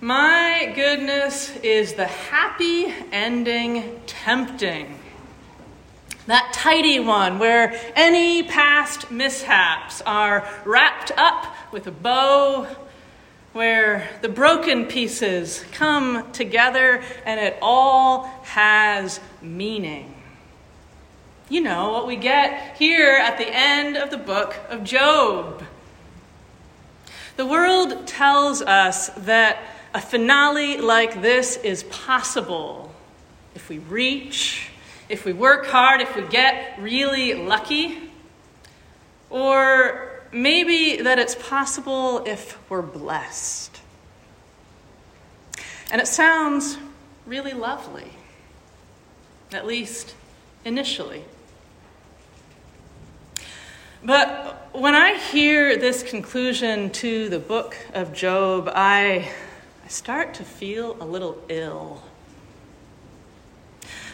My goodness, is the happy ending tempting? That tidy one where any past mishaps are wrapped up with a bow, where the broken pieces come together and it all has meaning. You know what we get here at the end of the book of Job. The world tells us that a finale like this is possible if we reach, if we work hard, if we get really lucky, or maybe that it's possible if we're blessed. And it sounds really lovely, at least initially. But when I hear this conclusion to the book of Job, I, I start to feel a little ill.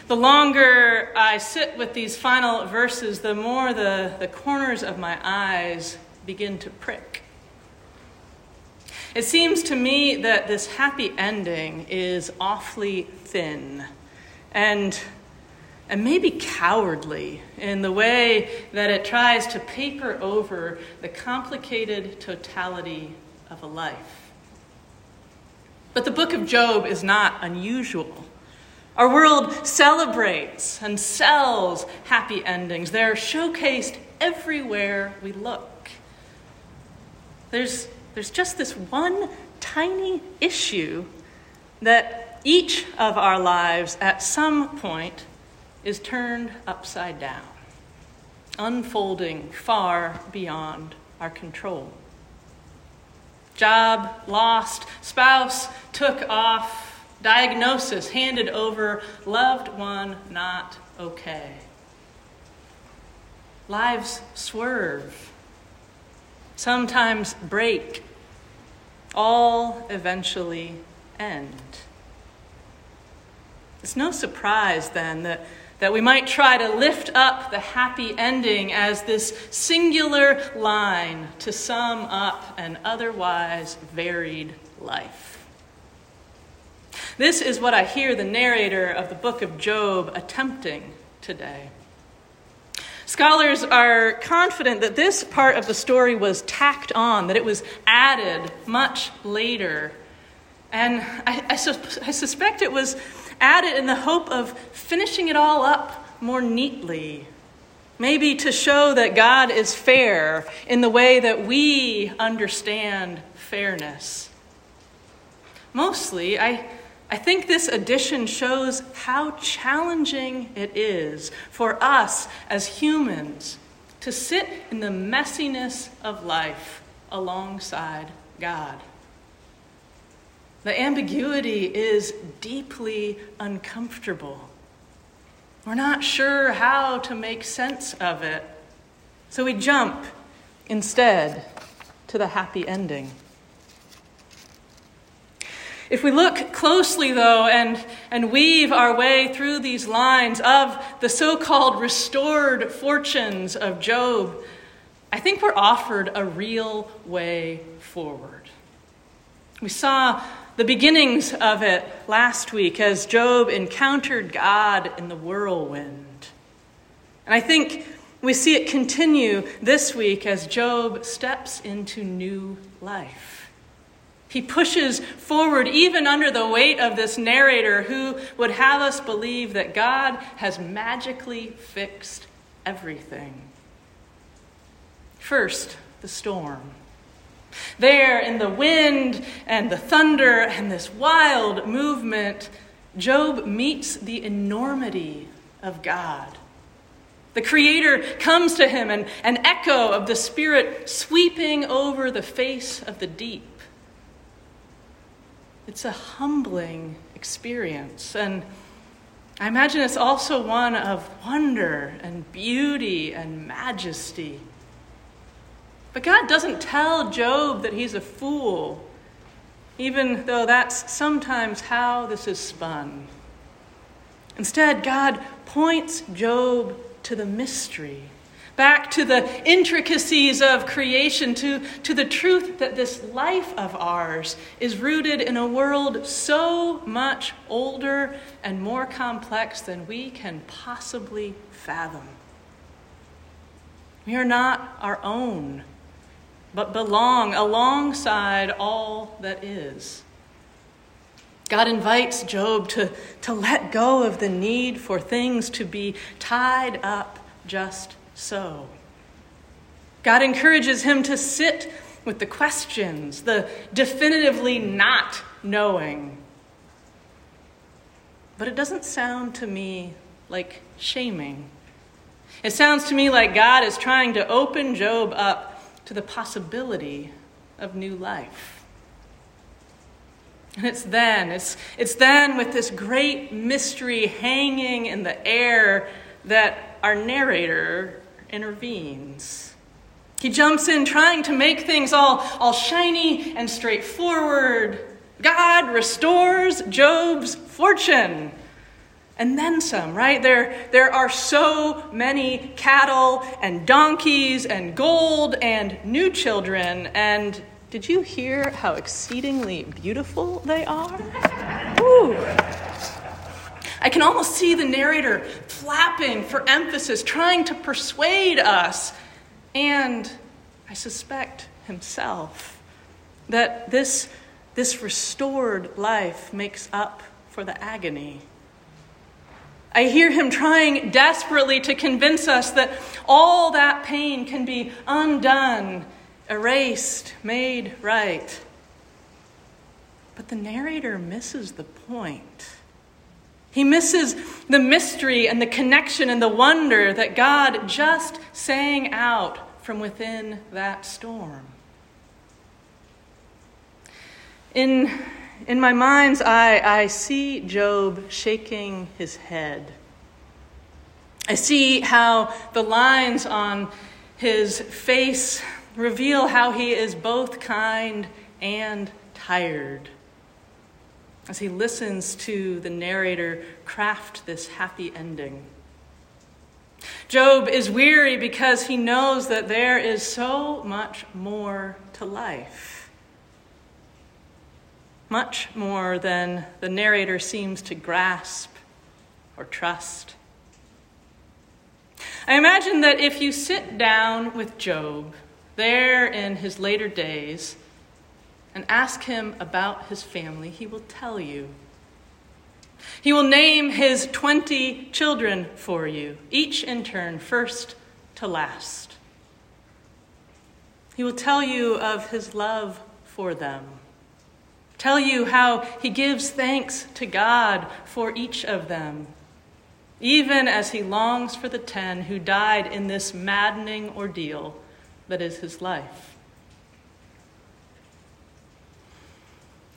The longer I sit with these final verses, the more the, the corners of my eyes begin to prick. It seems to me that this happy ending is awfully thin and and maybe cowardly in the way that it tries to paper over the complicated totality of a life. But the book of Job is not unusual. Our world celebrates and sells happy endings. They're showcased everywhere we look. There's, there's just this one tiny issue that each of our lives at some point is turned upside down, unfolding far beyond our control. Job lost, spouse took off, diagnosis handed over, loved one not okay. Lives swerve, sometimes break, all eventually end. It's no surprise then that that we might try to lift up the happy ending as this singular line to sum up an otherwise varied life. This is what I hear the narrator of the book of Job attempting today. Scholars are confident that this part of the story was tacked on, that it was added much later. And I, I, su- I suspect it was added in the hope of finishing it all up more neatly. Maybe to show that God is fair in the way that we understand fairness. Mostly, I, I think this addition shows how challenging it is for us as humans to sit in the messiness of life alongside God. The ambiguity is deeply uncomfortable. We're not sure how to make sense of it. So we jump instead to the happy ending. If we look closely, though, and, and weave our way through these lines of the so called restored fortunes of Job, I think we're offered a real way forward. We saw the beginnings of it last week as Job encountered God in the whirlwind. And I think we see it continue this week as Job steps into new life. He pushes forward even under the weight of this narrator who would have us believe that God has magically fixed everything. First, the storm. There, in the wind and the thunder and this wild movement, Job meets the enormity of God. The Creator comes to him, and an echo of the Spirit sweeping over the face of the deep. It's a humbling experience, and I imagine it's also one of wonder and beauty and majesty. But God doesn't tell Job that he's a fool, even though that's sometimes how this is spun. Instead, God points Job to the mystery, back to the intricacies of creation, to, to the truth that this life of ours is rooted in a world so much older and more complex than we can possibly fathom. We are not our own, but belong alongside all that is. God invites Job to, to let go of the need for things to be tied up just so. God encourages him to sit with the questions, the definitively not knowing. But it doesn't sound to me like shaming. It sounds to me like God is trying to open Job up to the possibility of new life. And it's then, it's, it's then with this great mystery hanging in the air that our narrator intervenes. He jumps in trying to make things all, all shiny and straightforward. God restores Job's fortune. And then some, right? There, there are so many cattle and donkeys and gold and new children. And did you hear how exceedingly beautiful they are? Ooh. I can almost see the narrator flapping for emphasis, trying to persuade us, and I suspect himself, that this, this restored life makes up for the agony. I hear him trying desperately to convince us that all that pain can be undone, erased, made right. But the narrator misses the point. He misses the mystery and the connection and the wonder that God just sang out from within that storm. In, in my mind's eye, I see Job shaking his head. I see how the lines on his face reveal how he is both kind and tired as he listens to the narrator craft this happy ending. Job is weary because he knows that there is so much more to life. Much more than the narrator seems to grasp or trust. I imagine that if you sit down with Job there in his later days, and ask him about his family, he will tell you. He will name his 20 children for you, each in turn, first to last. He will tell you of his love for them, tell you how he gives thanks to God for each of them, even as he longs for the 10 who died in this maddening ordeal that is his life.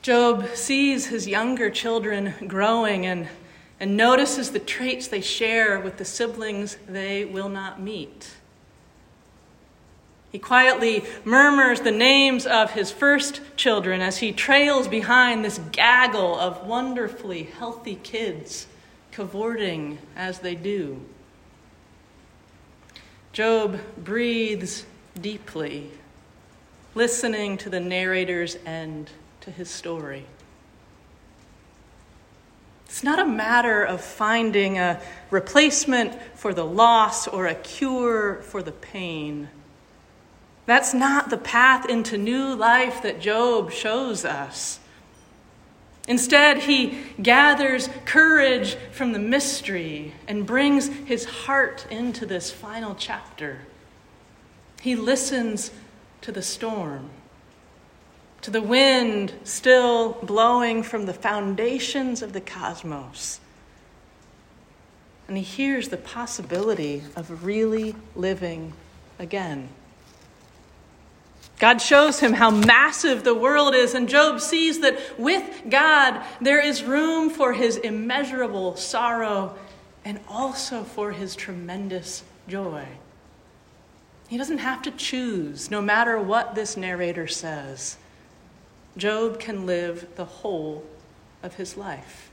Job sees his younger children growing and, and notices the traits they share with the siblings they will not meet. He quietly murmurs the names of his first children as he trails behind this gaggle of wonderfully healthy kids, cavorting as they do. Job breathes deeply, listening to the narrator's end to his story. It's not a matter of finding a replacement for the loss or a cure for the pain. That's not the path into new life that Job shows us. Instead, he gathers courage from the mystery and brings his heart into this final chapter. He listens to the storm to the wind still blowing from the foundations of the cosmos. And he hears the possibility of really living again. God shows him how massive the world is, and Job sees that with God there is room for his immeasurable sorrow and also for his tremendous joy. He doesn't have to choose, no matter what this narrator says. Job can live the whole of his life.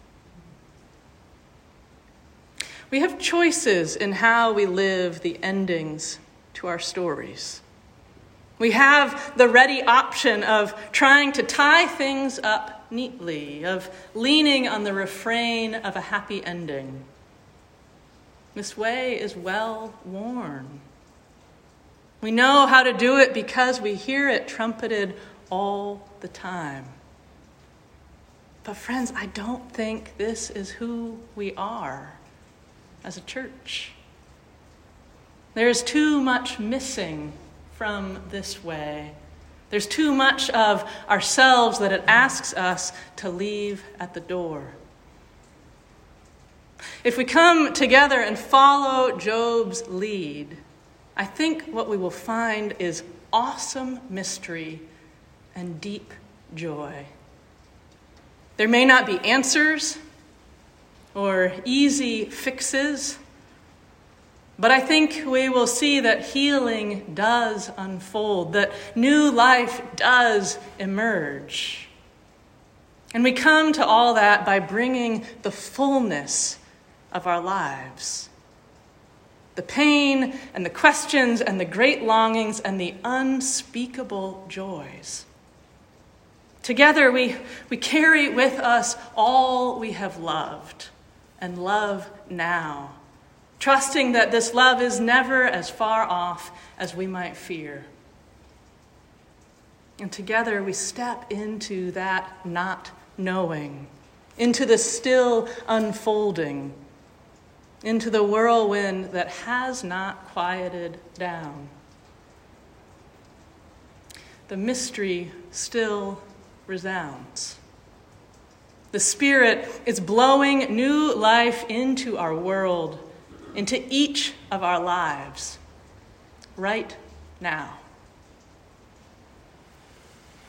We have choices in how we live the endings to our stories. We have the ready option of trying to tie things up neatly, of leaning on the refrain of a happy ending. This way is well worn. We know how to do it because we hear it trumpeted all the time. But, friends, I don't think this is who we are as a church. There is too much missing from this way. There's too much of ourselves that it asks us to leave at the door. If we come together and follow Job's lead, I think what we will find is awesome mystery and deep joy. There may not be answers or easy fixes but I think we will see that healing does unfold, that new life does emerge. And we come to all that by bringing the fullness of our lives the pain and the questions and the great longings and the unspeakable joys. Together, we, we carry with us all we have loved and love now trusting that this love is never as far off as we might fear. And together we step into that not knowing, into the still unfolding, into the whirlwind that has not quieted down. The mystery still resounds. The Spirit is blowing new life into our world into each of our lives right now.